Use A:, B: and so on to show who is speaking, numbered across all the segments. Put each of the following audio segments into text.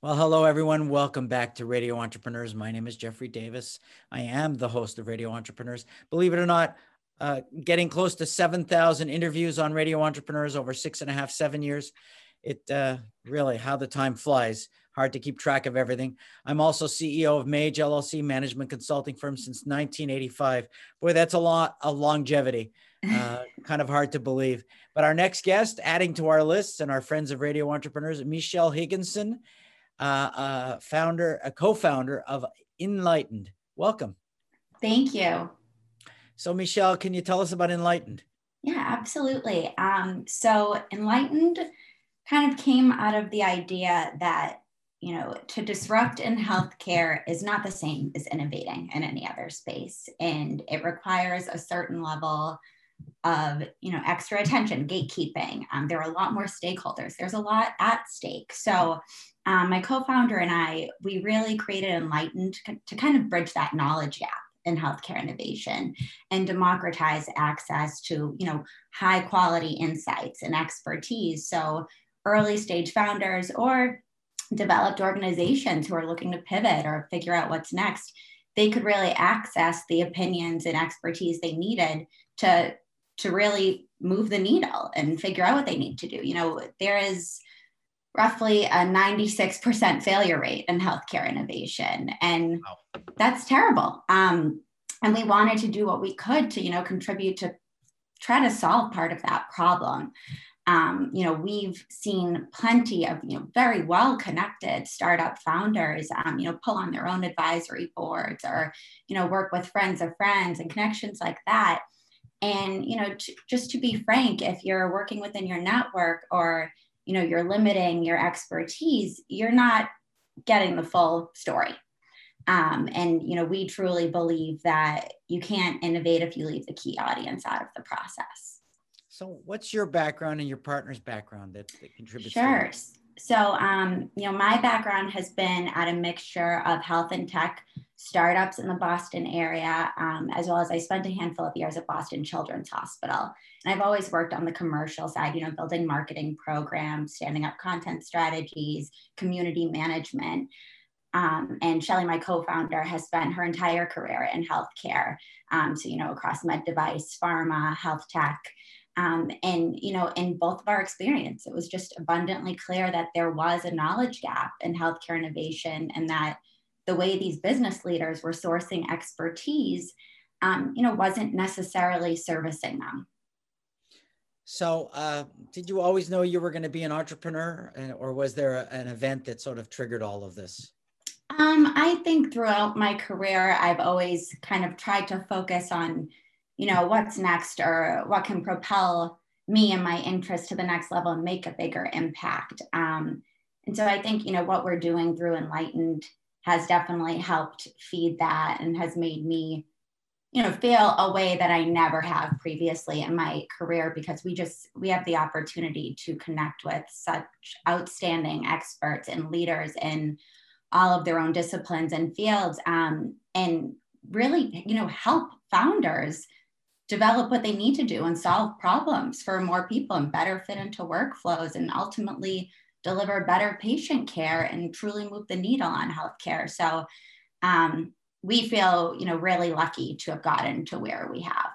A: Well, hello, everyone. Welcome back to Radio Entrepreneurs. My name is Jeffrey Davis. I am the host of Radio Entrepreneurs. Believe it or not, uh, getting close to 7,000 interviews on Radio Entrepreneurs over six and a half, seven years. It uh, really, how the time flies. Hard to keep track of everything. I'm also CEO of Mage LLC, management consulting firm since 1985. Boy, that's a lot of longevity. Uh, kind of hard to believe. But our next guest, adding to our lists and our friends of Radio Entrepreneurs, Michelle Higginson uh, uh, founder, a co-founder of Inlightened. Welcome.
B: Thank you.
A: So, Michelle, can you tell us about Inlightened?
B: Yeah, absolutely. Um, so, Inlightened kind of came out of the idea that you know to disrupt in healthcare is not the same as innovating in any other space, and it requires a certain level of you know extra attention gatekeeping. Um, there are a lot more stakeholders. There's a lot at stake. So um, my co-founder and I, we really created Inlightened to kind of bridge that knowledge gap in healthcare innovation and democratize access to, you know, high quality insights and expertise. So early stage founders or developed organizations who are looking to pivot or figure out what's next, they could really access the opinions and expertise they needed to to really move the needle and figure out what they need to do. You know, there is roughly a 96% failure rate in healthcare innovation. And wow. that's terrible. Um, and we wanted to do what we could to, you know, contribute to try to solve part of that problem. Um, you know, we've seen plenty of, you know, very well connected startup founders, um, you know, pull on their own advisory boards or, you know, work with friends of friends and connections like that. And, you know, t- just to be frank, if you're working within your network or, you know you're limiting your expertise you're not getting the full story. Um, and you know we truly believe that you can't innovate if you leave the key audience out of the process.
A: So what's your background and your partner's background that, that contributes
B: sure. so um, you know my background has been at a mixture of health and tech startups in the Boston area, um, as well as I spent a handful of years at Boston Children's Hospital. And I've always worked on the commercial side, you know, building marketing programs, standing up content strategies, community management. Um, and Shelly, my co-founder, has spent her entire career in healthcare. Um, so, you know, across med device, pharma, health tech. Um, and, you know, in both of our experience, it was just abundantly clear that there was a knowledge gap in healthcare innovation and that the way these business leaders were sourcing expertise, um, you know, wasn't necessarily servicing them.
A: So, uh, did you always know you were going to be an entrepreneur, or was there a, an event that sort of triggered all of this?
B: Um, I think throughout my career, I've always kind of tried to focus on, you know, what's next or what can propel me and my interest to the next level and make a bigger impact. Um, and so I think, you know, what we're doing through Inlightened has definitely helped feed that and has made me you know feel a way that i never have previously in my career because we just we have the opportunity to connect with such outstanding experts and leaders in all of their own disciplines and fields um, and really you know help founders develop what they need to do and solve problems for more people and better fit into workflows and ultimately deliver better patient care and truly move the needle on healthcare. So um, we feel, you know, really lucky to have gotten to where we have.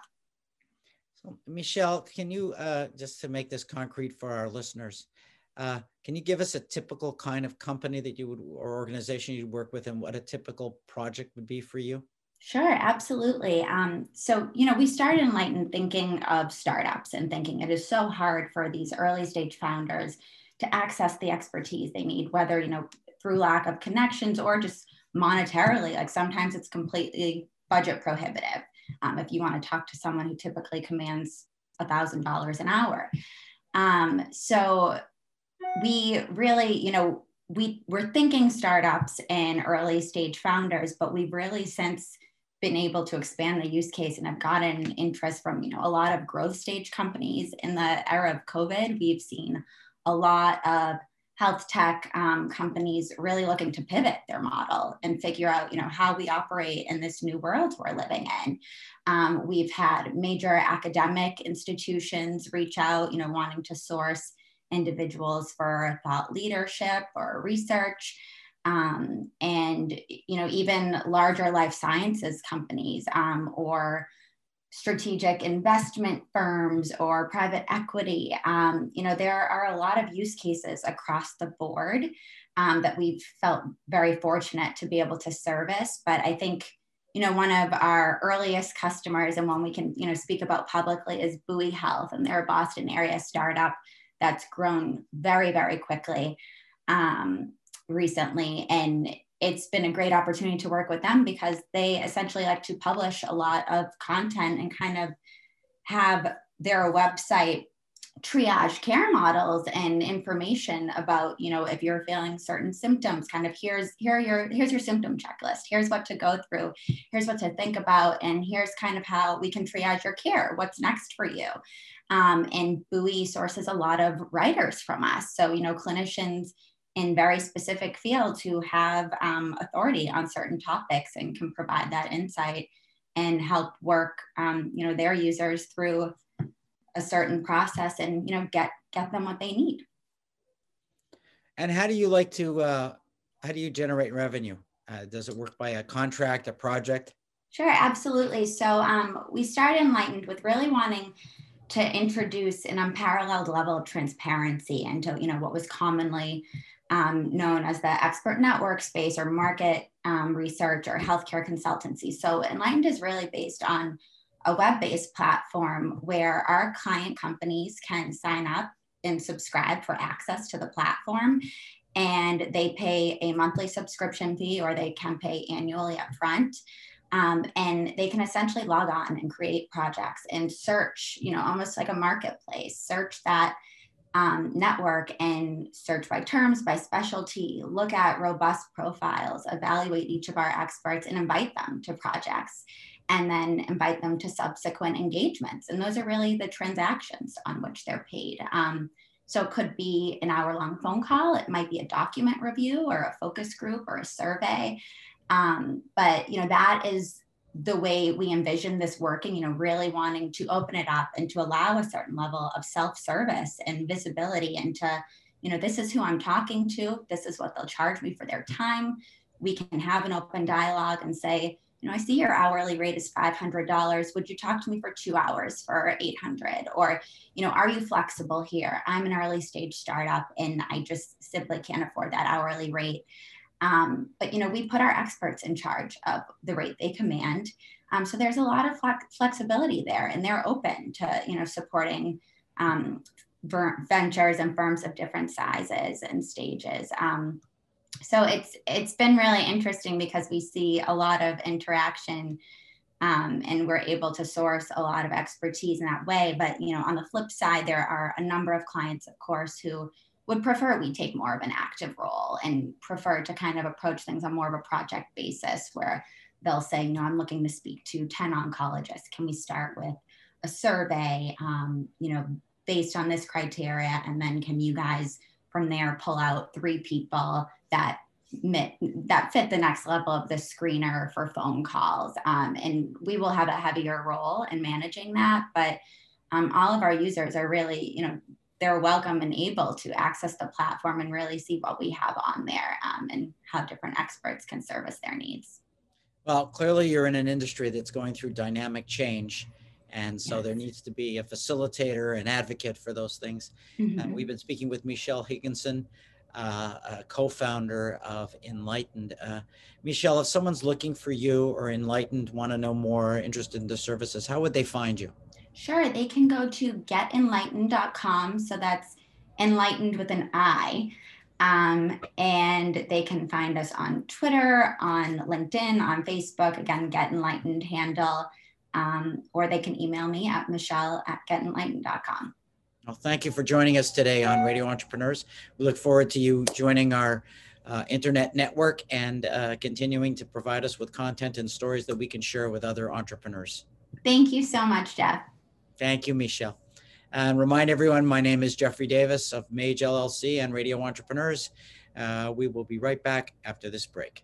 A: So Michelle, can you uh, just to make this concrete for our listeners, uh, can you give us a typical kind of company that you would or organization you'd work with, and what a typical project would be for you?
B: Sure, absolutely. Um, so, you know, we started Inlightened thinking of startups and thinking it is so hard for these early stage founders to access the expertise they need, whether, you know, through lack of connections or just monetarily. Like sometimes it's completely budget prohibitive. Um, if you want to talk to someone who typically commands a thousand dollars an hour. Um, so we really, you know, we we're thinking startups and early stage founders, but we've really since been able to expand the use case and have gotten interest from you know a lot of growth stage companies in the era of covid we've seen a lot of health tech um, companies really looking to pivot their model and figure out you know how we operate in this new world we're living in um, we've had major academic institutions reach out you know wanting to source individuals for thought leadership or research. Um, and you know even larger life sciences companies um, or strategic investment firms or private equity. Um, you know, there are a lot of use cases across the board um, that we've felt very fortunate to be able to service. But I think, you know, one of our earliest customers and one we can, you know, speak about publicly is Buoy Health, and they're a Boston area startup that's grown very, very quickly um, recently. And it's been a great opportunity to work with them because they essentially like to publish a lot of content and kind of have their website triage care models and information about you know if you're feeling certain symptoms kind of here's here your here's your symptom checklist. Here's what to go through. Here's what to think about. And here's kind of how we can triage your care. What's next for you? Um, and buoy sources a lot of writers from us. So you know clinicians in very specific fields who have um, authority on certain topics and can provide that insight and help work um, you know their users through a certain process and you know get get them what they need.
A: And how do you like to uh, how do you generate revenue? Uh, does it work by a contract a project?
B: Sure absolutely. So um, we started Inlightened with really wanting to introduce an unparalleled level of transparency into you know what was commonly um, known as the expert network space or market um, research or healthcare consultancy. So Inlightened is really based on a web-based platform where our client companies can sign up and subscribe for access to the platform and they pay a monthly subscription fee or they can pay annually upfront. Um, and they can essentially log on and create projects and search, you know, almost like a marketplace, search that um, network and search by terms, by specialty, look at robust profiles, evaluate each of our experts, and invite them to projects, and then invite them to subsequent engagements. And those are really the transactions on which they're paid. Um, so it could be an hour long phone call, it might be a document review or a focus group or a survey. Um, but you know that is the way we envision this working, you know, really wanting to open it up and to allow a certain level of self-service and visibility into, you know, this is who I'm talking to, this is what they'll charge me for their time. We can have an open dialogue and say, you know, I see your hourly rate is $500. Would you talk to me for two hours for 800? Or, you know, are you flexible here? I'm an early stage startup and I just simply can't afford that hourly rate. Um, but you know, we put our experts in charge of the rate they command. Um, so there's a lot of flexibility there, and they're open to you know supporting um, ventures and firms of different sizes and stages. Um, so it's it's been really interesting because we see a lot of interaction. Um, and we're able to source a lot of expertise in that way. But you know, on the flip side, there are a number of clients, of course, who would prefer we take more of an active role and prefer to kind of approach things on more of a project basis where they'll say, know, I'm looking to speak to 10 oncologists. Can we start with a survey, um, you know, based on this criteria? And then can you guys from there pull out three people that Fit, that fit the next level of the screener for phone calls. Um, and we will have a heavier role in managing that. But um, all of our users are really, you know, they're welcome and able to access the platform and really see what we have on there um, and how different experts can service their needs.
A: Well, clearly you're in an industry that's going through dynamic change. And so yes. there needs to be a facilitator, an advocate for those things. Mm-hmm. And we've been speaking with Michelle Higginson, uh, a co-founder of Inlightened. Uh, Michelle, if someone's looking for you or Inlightened, want to know more, interested in the services, how would they find you?
B: Sure, they can go to getinlightened.com. So that's Inlightened with an I. Um, and they can find us on Twitter, on LinkedIn, on Facebook, again, Get Inlightened handle, um, or they can email me at michelle at getinlightened.com.
A: Well, thank you for joining us today on Radio Entrepreneurs. We look forward to you joining our uh, internet network and uh, continuing to provide us with content and stories that we can share with other entrepreneurs.
B: Thank you so much, Jeff.
A: Thank you, Michelle. And remind everyone, my name is Jeffrey Davis of Mage LLC and Radio Entrepreneurs. Uh, we will be right back after this break.